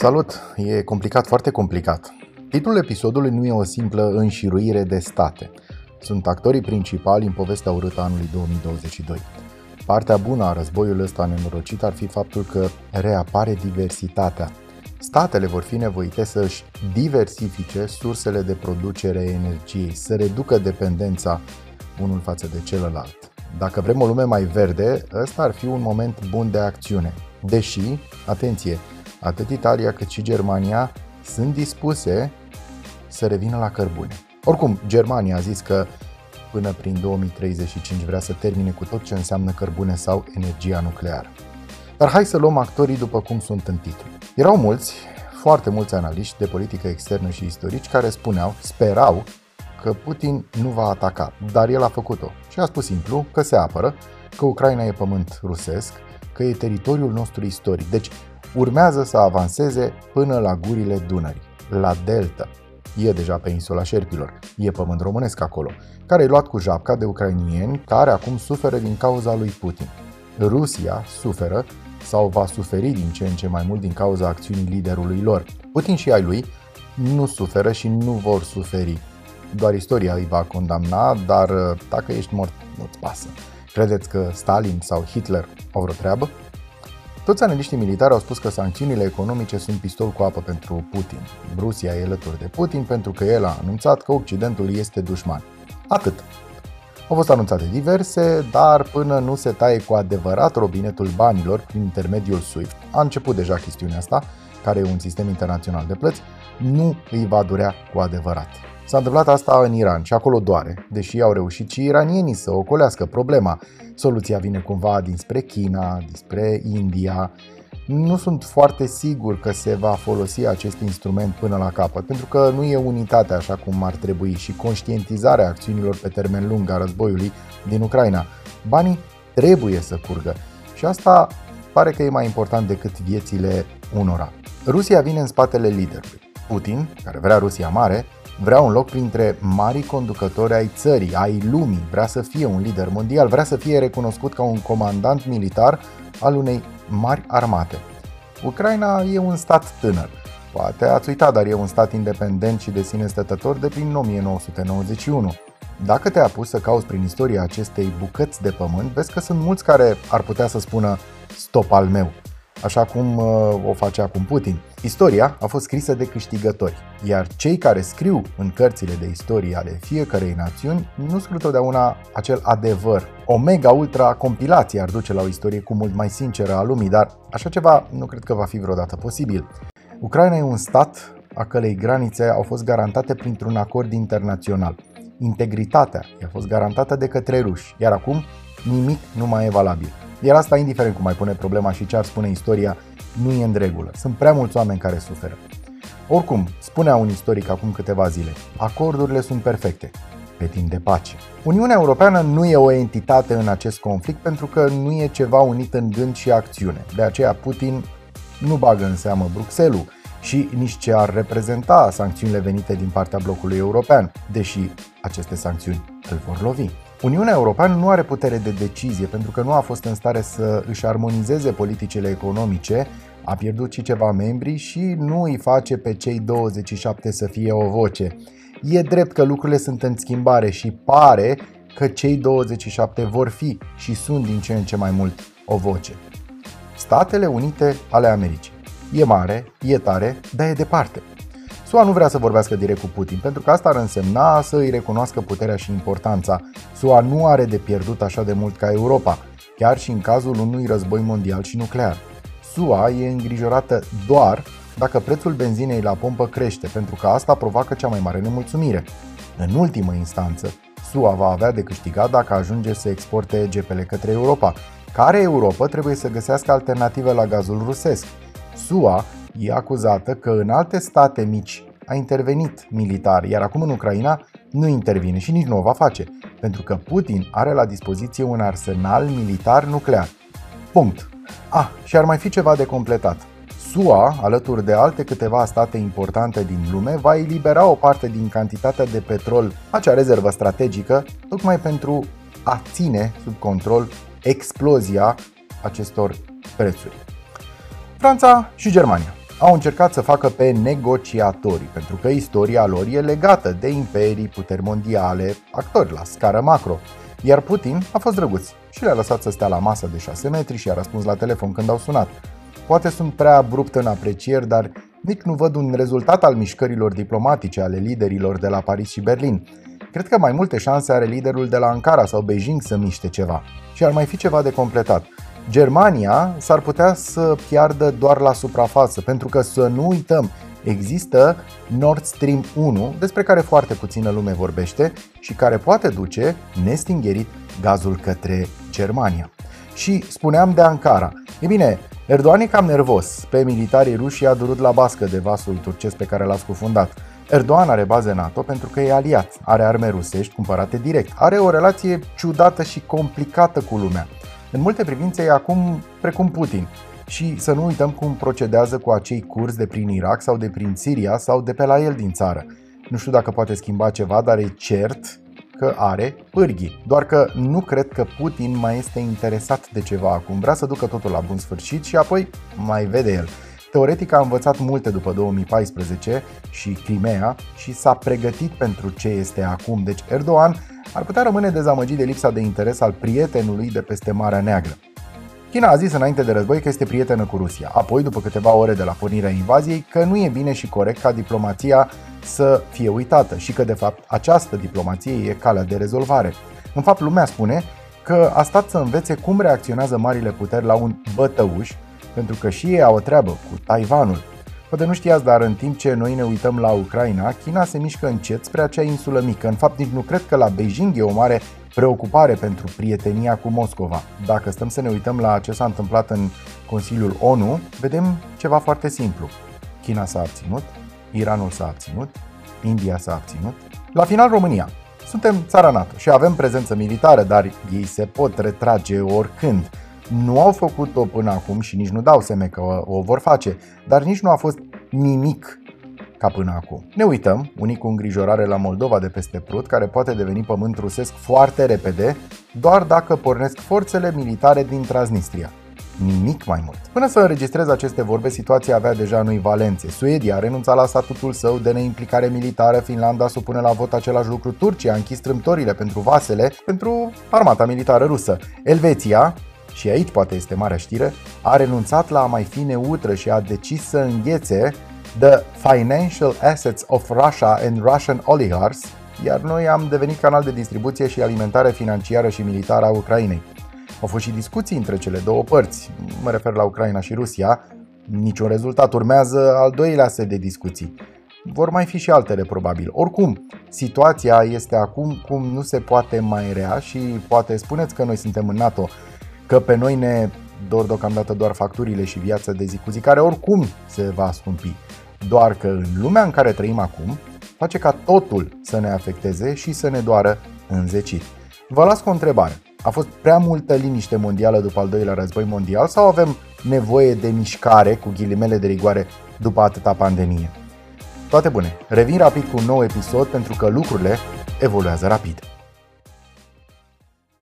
Salut! E complicat, foarte complicat. Titlul episodului nu e o simplă înșiruire de state. Sunt actorii principali în povestea urâtă anului 2022. Partea bună a războiului ăsta nenorocit ar fi faptul că reapare diversitatea. Statele vor fi nevoite să își diversifice sursele de producere a energiei, să reducă dependența unul față de celălalt. Dacă vrem o lume mai verde, ăsta ar fi un moment bun de acțiune. Deși, atenție, atât Italia cât și Germania sunt dispuse să revină la cărbune. Oricum, Germania a zis că până prin 2035 vrea să termine cu tot ce înseamnă cărbune sau energia nucleară. Dar hai să luăm actorii după cum sunt în titlu. Erau mulți, foarte mulți analiști de politică externă și istorici care spuneau, sperau că Putin nu va ataca, dar el a făcut-o și a spus simplu că se apără, că Ucraina e pământ rusesc, că e teritoriul nostru istoric. Deci urmează să avanseze până la gurile Dunării, la delta. E deja pe insula Șerpilor, e pământ românesc acolo, care e luat cu japca de ucrainieni care acum suferă din cauza lui Putin. Rusia suferă sau va suferi din ce în ce mai mult din cauza acțiunii liderului lor. Putin și ai lui nu suferă și nu vor suferi. Doar istoria îi va condamna, dar dacă ești mort, nu-ți pasă. Credeți că Stalin sau Hitler au vreo treabă? Toți analiștii militari au spus că sancțiunile economice sunt pistol cu apă pentru Putin. Rusia e alături de Putin pentru că el a anunțat că Occidentul este dușman. Atât. Au fost anunțate diverse, dar până nu se taie cu adevărat robinetul banilor prin intermediul SWIFT, a început deja chestiunea asta, care e un sistem internațional de plăți, nu îi va durea cu adevărat. S-a întâmplat asta în Iran și acolo doare, deși au reușit și iranienii să ocolească problema. Soluția vine cumva dinspre China, dinspre India. Nu sunt foarte sigur că se va folosi acest instrument până la capăt, pentru că nu e unitatea așa cum ar trebui și conștientizarea acțiunilor pe termen lung a războiului din Ucraina. Banii trebuie să curgă și asta pare că e mai important decât viețile unora. Rusia vine în spatele liderului. Putin, care vrea Rusia mare, vrea un loc printre marii conducători ai țării, ai lumii, vrea să fie un lider mondial, vrea să fie recunoscut ca un comandant militar al unei mari armate. Ucraina e un stat tânăr. Poate ați uitat, dar e un stat independent și de sine stătător de prin 1991. Dacă te-ai pus să cauți prin istoria acestei bucăți de pământ, vezi că sunt mulți care ar putea să spună stop al meu așa cum uh, o face acum Putin. Istoria a fost scrisă de câștigători, iar cei care scriu în cărțile de istorie ale fiecărei națiuni nu scriu totdeauna acel adevăr. O mega-ultra compilație ar duce la o istorie cu mult mai sinceră a lumii, dar așa ceva nu cred că va fi vreodată posibil. Ucraina e un stat a cărei granițe au fost garantate printr-un acord internațional. Integritatea i-a fost garantată de către ruși, iar acum nimic nu mai e valabil. Iar asta, indiferent cum mai pune problema și ce ar spune istoria, nu e în regulă. Sunt prea mulți oameni care suferă. Oricum, spunea un istoric acum câteva zile, acordurile sunt perfecte, pe timp de pace. Uniunea Europeană nu e o entitate în acest conflict pentru că nu e ceva unit în gând și acțiune. De aceea Putin nu bagă în seamă Bruxelles și nici ce ar reprezenta sancțiunile venite din partea blocului european, deși aceste sancțiuni îl vor lovi. Uniunea Europeană nu are putere de decizie pentru că nu a fost în stare să își armonizeze politicile economice, a pierdut și ceva membri și nu îi face pe cei 27 să fie o voce. E drept că lucrurile sunt în schimbare și pare că cei 27 vor fi și sunt din ce în ce mai mult o voce. Statele Unite ale Americii. E mare, e tare, dar e departe. SUA nu vrea să vorbească direct cu Putin, pentru că asta ar însemna să îi recunoască puterea și importanța. SUA nu are de pierdut așa de mult ca Europa, chiar și în cazul unui război mondial și nuclear. SUA e îngrijorată doar dacă prețul benzinei la pompă crește, pentru că asta provoacă cea mai mare nemulțumire. În ultimă instanță, SUA va avea de câștigat dacă ajunge să exporte GPL către Europa, care Europa trebuie să găsească alternative la gazul rusesc. SUA e acuzată că în alte state mici a intervenit militar, iar acum în Ucraina nu intervine și nici nu o va face, pentru că Putin are la dispoziție un arsenal militar nuclear. Punct. Ah, și ar mai fi ceva de completat. SUA, alături de alte câteva state importante din lume, va elibera o parte din cantitatea de petrol, acea rezervă strategică, tocmai pentru a ține sub control explozia acestor prețuri. Franța și Germania. Au încercat să facă pe negociatori, pentru că istoria lor e legată de imperii, puteri mondiale, actori la scară macro. Iar Putin a fost drăguț și le-a lăsat să stea la masă de 6 metri și a răspuns la telefon când au sunat. Poate sunt prea abrupt în aprecieri, dar nici nu văd un rezultat al mișcărilor diplomatice ale liderilor de la Paris și Berlin. Cred că mai multe șanse are liderul de la Ankara sau Beijing să miște ceva. Și ar mai fi ceva de completat. Germania s-ar putea să piardă doar la suprafață, pentru că să nu uităm, există Nord Stream 1, despre care foarte puțină lume vorbește și care poate duce nestingerit gazul către Germania. Și spuneam de Ankara. E bine, Erdogan e cam nervos. Pe militarii ruși a durut la bască de vasul turcesc pe care l-a scufundat. Erdogan are baze NATO pentru că e aliat, are arme rusești cumpărate direct, are o relație ciudată și complicată cu lumea. În multe privințe e acum precum Putin. Și să nu uităm cum procedează cu acei curs de prin Irak sau de prin Siria sau de pe la el din țară. Nu știu dacă poate schimba ceva, dar e cert că are pârghii. Doar că nu cred că Putin mai este interesat de ceva acum. Vrea să ducă totul la bun sfârșit și apoi mai vede el. Teoretic a învățat multe după 2014 și Crimea și s-a pregătit pentru ce este acum. Deci Erdogan ar putea rămâne dezamăgit de lipsa de interes al prietenului de peste Marea Neagră. China a zis înainte de război că este prietenă cu Rusia, apoi, după câteva ore de la pornirea invaziei, că nu e bine și corect ca diplomația să fie uitată și că, de fapt, această diplomație e calea de rezolvare. În fapt, lumea spune că a stat să învețe cum reacționează marile puteri la un bătăuș, pentru că și ei au o treabă cu Taiwanul. Poate nu știați, dar în timp ce noi ne uităm la Ucraina, China se mișcă încet spre acea insulă mică. În fapt, nici nu cred că la Beijing e o mare preocupare pentru prietenia cu Moscova. Dacă stăm să ne uităm la ce s-a întâmplat în Consiliul ONU, vedem ceva foarte simplu. China s-a abținut, Iranul s-a abținut, India s-a abținut. La final, România. Suntem țara NATO și avem prezență militară, dar ei se pot retrage oricând. Nu au făcut-o până acum și nici nu dau seme că o vor face, dar nici nu a fost nimic ca până acum. Ne uităm, unii cu îngrijorare la Moldova de peste Prut, care poate deveni pământ rusesc foarte repede, doar dacă pornesc forțele militare din Transnistria. Nimic mai mult. Până să înregistrez aceste vorbe, situația avea deja noi valențe. Suedia a renunțat la statutul său de neimplicare militară, Finlanda supune la vot același lucru, Turcia a închis strâmtorile pentru vasele pentru armata militară rusă. Elveția, și aici poate este marea știre, a renunțat la a mai fi neutră și a decis să înghețe The Financial Assets of Russia and Russian Oligarchs, iar noi am devenit canal de distribuție și alimentare financiară și militară a Ucrainei. Au fost și discuții între cele două părți, mă refer la Ucraina și Rusia, niciun rezultat. Urmează al doilea set de discuții. Vor mai fi și altele, probabil. Oricum, situația este acum cum nu se poate mai rea și poate spuneți că noi suntem în NATO, că pe noi ne dor deocamdată doar facturile și viața de zi cu zi, care oricum se va scumpi. Doar că în lumea în care trăim acum, face ca totul să ne afecteze și să ne doară înzecit. Vă las cu o întrebare. A fost prea multă liniște mondială după al doilea război mondial sau avem nevoie de mișcare, cu ghilimele de rigoare, după atâta pandemie? Toate bune! Revin rapid cu un nou episod pentru că lucrurile evoluează rapid.